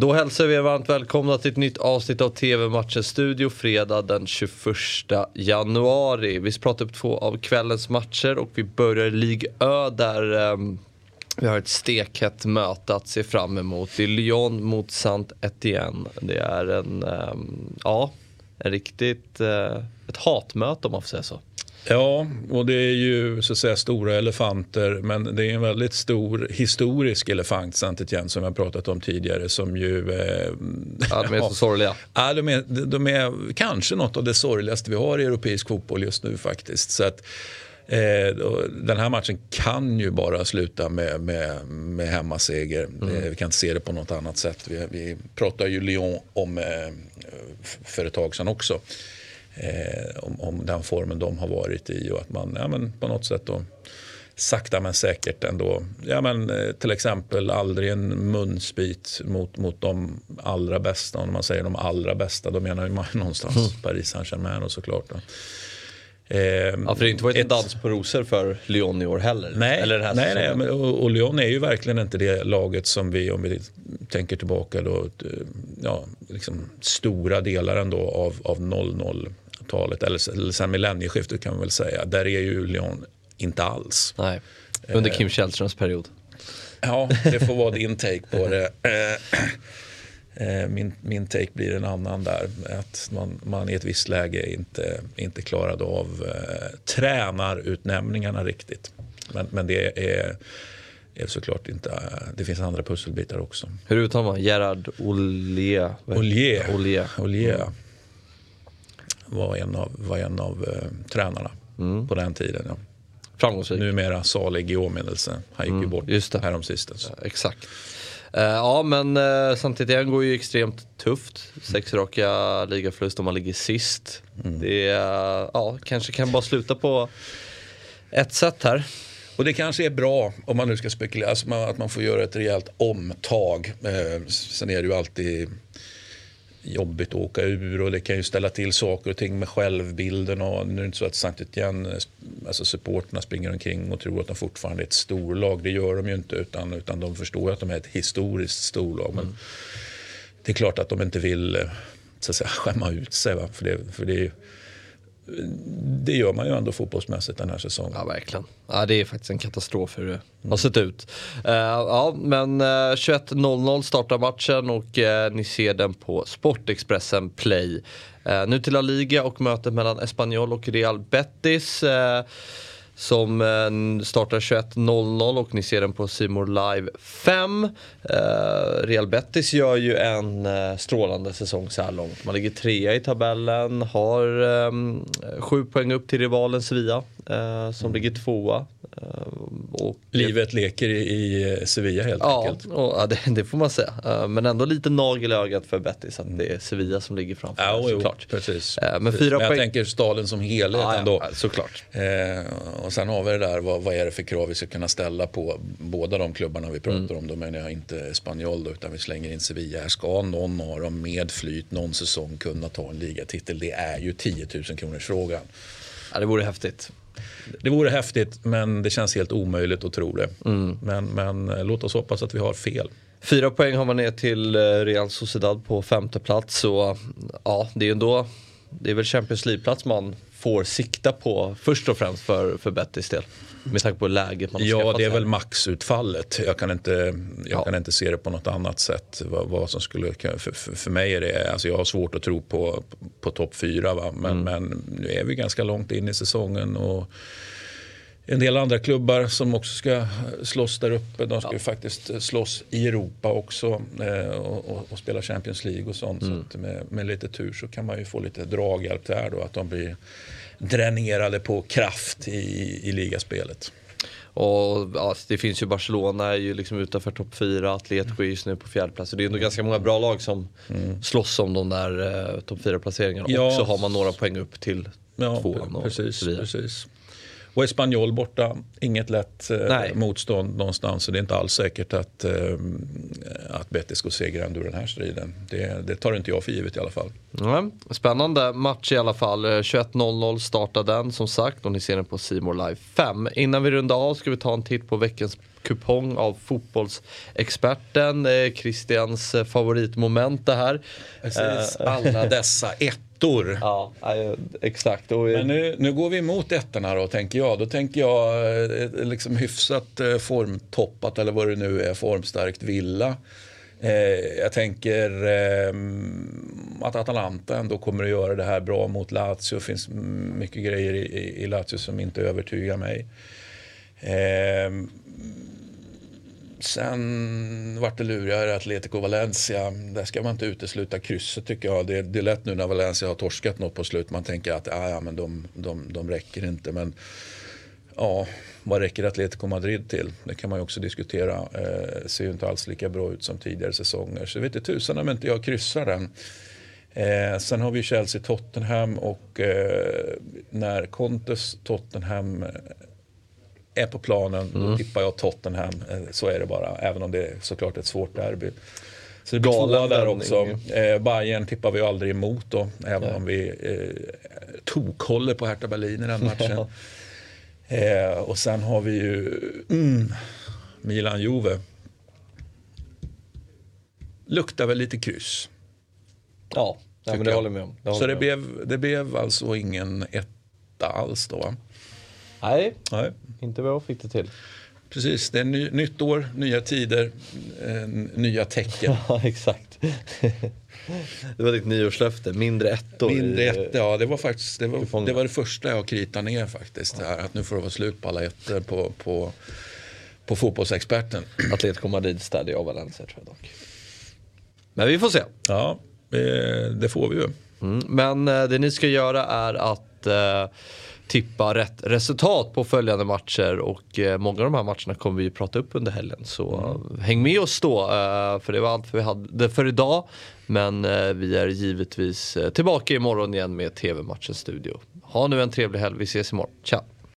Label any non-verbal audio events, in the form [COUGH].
Då hälsar vi er varmt välkomna till ett nytt avsnitt av TV-matchen Studio fredag den 21 januari. Vi ska prata upp två av kvällens matcher och vi börjar i Ligue Ö där um, vi har ett stekhett möte att se fram emot. Det är Lyon mot saint Etienne. Det är en, um, ja, en riktigt, uh, ett hatmöte om man får säga så. Ja, och det är ju så att säga stora elefanter men det är en väldigt stor historisk elefant saint Etienne som har pratat om tidigare som ju... Eh, ja, de är så [LAUGHS] sorgliga. Ja, de är, de är kanske något av det sorgligaste vi har i europeisk fotboll just nu faktiskt. Så att, Eh, den här matchen kan ju bara sluta med, med, med hemmaseger. Mm. Vi kan inte se det på något annat sätt. Vi, vi pratar ju Lyon om eh, för ett tag sedan också eh, om, om, den formen de har varit i och att man ja, men på något sätt då, sakta men säkert ändå, ja, men, eh, till exempel aldrig en munsbit mot, mot de allra bästa. Om man säger de allra bästa då menar man någonstans mm. Paris Saint-Germain såklart. Då. Eh, ja, för det har inte varit ett, en dans på rosor för Lyon i år heller. Nej, Eller den nej, nej men, och, och, Lyon är ju verkligen inte det laget som vi, om vi tänker tillbaka då, ja, liksom stora delar ändå av, av 0-0 talet eller, eller sen millennieskiftet kan man väl säga. Där är ju Lyon inte alls. Nej, under Kim Källströms period. Ja, det får vara [LAUGHS] din take på det. Eh, eh, min, min take blir en annan där. Att man, man i ett visst läge inte, inte klarade av eh, tränarutnämningarna riktigt. Men, men det är, är såklart inte... Det finns andra pusselbitar också. Hur uttalar man? Gerard Ollier? Ollier. Ollier. Ollier. Mm var en av, var en av eh, tränarna mm. på den tiden. Ja. Framgångsrik. Numera salig i åminnelse. Han gick mm, ju bort just det. häromsistens. Ja, exakt. Uh, ja men uh, samtidigt går ju extremt tufft. Sex raka ligaförluster om man ligger sist. Mm. Det uh, ja, kanske kan bara sluta på ett sätt här. Och det kanske är bra om man nu ska spekulera, alltså att man får göra ett rejält omtag. Eh, sen är det ju alltid jobbigt att åka ur och det kan ju ställa till saker och ting med självbilden. Och nu är det inte så att Sankt Etienne, alltså supporterna springer omkring och tror att de fortfarande är ett storlag. Det gör de ju inte utan, utan de förstår att de är ett historiskt storlag. Men mm. det är klart att de inte vill så att säga, [LAUGHS] skämma ut sig. Va? För, det, för det är det gör man ju ändå fotbollsmässigt den här säsongen. Ja, verkligen. Ja, det är faktiskt en katastrof hur det har sett ut. Uh, ja, men uh, eh, 21.00 startar matchen och uh, ni ser den på Sportexpressen Play. nu till La Liga och mötet mellan Espanyol och Real Betis som eh, startar 21.00 och ni ser den på Simor Live 5. Eh, Real Betis gör ju en eh, strålande säsong så här långt. Man ligger trea i tabellen, har sju poäng upp till rivalen Sevilla som ligger tvåa. Och, Livet leker i Sevilla helt ja, enkelt. Och, ja, det, det, får man säga. Men ändå lite nagel i ögat för Betis att det är Sevilla som ligger framför. Ja, såklart. Jo, precis. Men, fyra men jag poäng... tänker staden som helhet ja, ändå. Ja, såklart. Eh, och sen har vi det där, vad, vad, är det för krav vi ska kunna ställa på båda de klubbarna vi pratar mm. om. Då menar jag inte Spanjol utan vi slänger in Sevilla. Här ska någon av dem med flyt någon säsong kunna ta en ligatitel. Det är ju 10 000 kronors frågan. Ja, det vore häftigt. Det vore häftigt men det känns helt omöjligt att tro det. Mm. Men, men eh, låt oss hoppas att vi har fel. Fyra poäng har man ner till eh, Real Sociedad på femte plats. Så ja, det är ändå det är väl Champions League-plats man får sikta på först och främst för, för Betis del? Med tanke på läget man har Ja, det är väl maxutfallet. Jag kan inte, jag ja. kan inte se det på något annat sätt. Vad, vad som skulle, för, för, för, mig är det, alltså jag har svårt att tro på, på topp fyra. Va? Men, mm. men nu är vi ganska långt in i säsongen. och en del andra klubbar som också ska slåss där uppe. De ska ju faktiskt slåss i Europa också eh, och, och, och, spela Champions League och sånt. Mm. Så med, med, lite tur så kan man ju få lite draghjälp där då. Att de blir dränerade på kraft i, i ligaspelet. Och ja, det finns ju Barcelona är ju liksom utanför topp 4, Atletico är just nu på fjärde plats. Det är ändå ganska många bra lag som mm. slåss om de där eh, topp 4 placeringarna. Ja. Och så har man några poäng upp till ja, tvåan. Precis, precis. Och Espanyol borta, inget lätt eh, motstånd någonstans. Så det är inte alls säkert att, eh, att Betis går segrande ur den här striden. Det, det, tar inte jag för givet i alla fall. Mm. Spännande match i alla fall. 21.00 eh, startar den som sagt och ni ser den på Simor Live 5. Innan vi rundar av ska vi ta en titt på veckans kupong av fotbollsexperten. Eh, Christians eh, favoritmoment det här. Precis, alla dessa ettor. Ja, exakt. Och, Men nu, nu går vi emot ettorna då, tänker jag. Då tänker jag eh, liksom hyfsat eh, formtoppat, eller vad det nu är, formstarkt Villa. Eh, jag tänker eh, att Atalanta ändå kommer att göra det här bra mot Lazio. Det finns mycket grejer i, i, i Lazio som inte övertygar mig. Eh, sen vart det lurigare Atletico Valencia. Där ska man inte utesluta krysset tycker jag. Det, det är lätt nu när Valencia har torskat något på slut. Man tänker att ah, ja, men de, de, de räcker inte. Men ja, vad räcker Atletico Madrid till? Det kan man ju också diskutera. Eh, ser ju inte alls lika bra ut som tidigare säsonger. Så vet inte tusan om inte jag kryssar den. Eh, sen har vi Chelsea-Tottenham och eh, när Contes Tottenham är på planen mm. då tippar jag Tottenham. Eh, så är det bara, även om det är såklart ett svårt derby. Så det blir tvåa där också. Eh, Bayern tippar vi aldrig emot då, även ja. om vi eh, tokhåller på Hertha Berlin i den matchen. Eh, och sen har vi ju mm, Milan-Juve. Luktar väl lite kryss. Ja, ja men det håller jag med om. Det Så det blev, det blev alltså ingen etta alls då? Nej, Nej. inte vad jag fick det till. Precis, det är ny, nytt år, nya tider, eh, nya tecken. [LAUGHS] Ja, exakt. [LAUGHS] det var ditt nyårslöfte, mindre ettor. Mindre ettor, ja det var faktiskt det var, det var det första jag kritade ner faktiskt. Ja. Att nu får det vara slut på alla ettor på, på, på fotbollsexperten. Atletico Madrid städade jag Valencia tror jag dock. Men vi får se. Ja, det får vi ju. Mm, men eh, det ni ska göra är att eh, tippa rätt resultat på följande matcher och eh, många av de här matcherna kommer vi prata upp under helgen. Så mm. häng med oss då, eh, för det var allt vi hade för idag. Men eh, vi är givetvis tillbaka imorgon igen med TV-matchens studio. Ha nu en trevlig helg, vi ses imorgon. Ciao!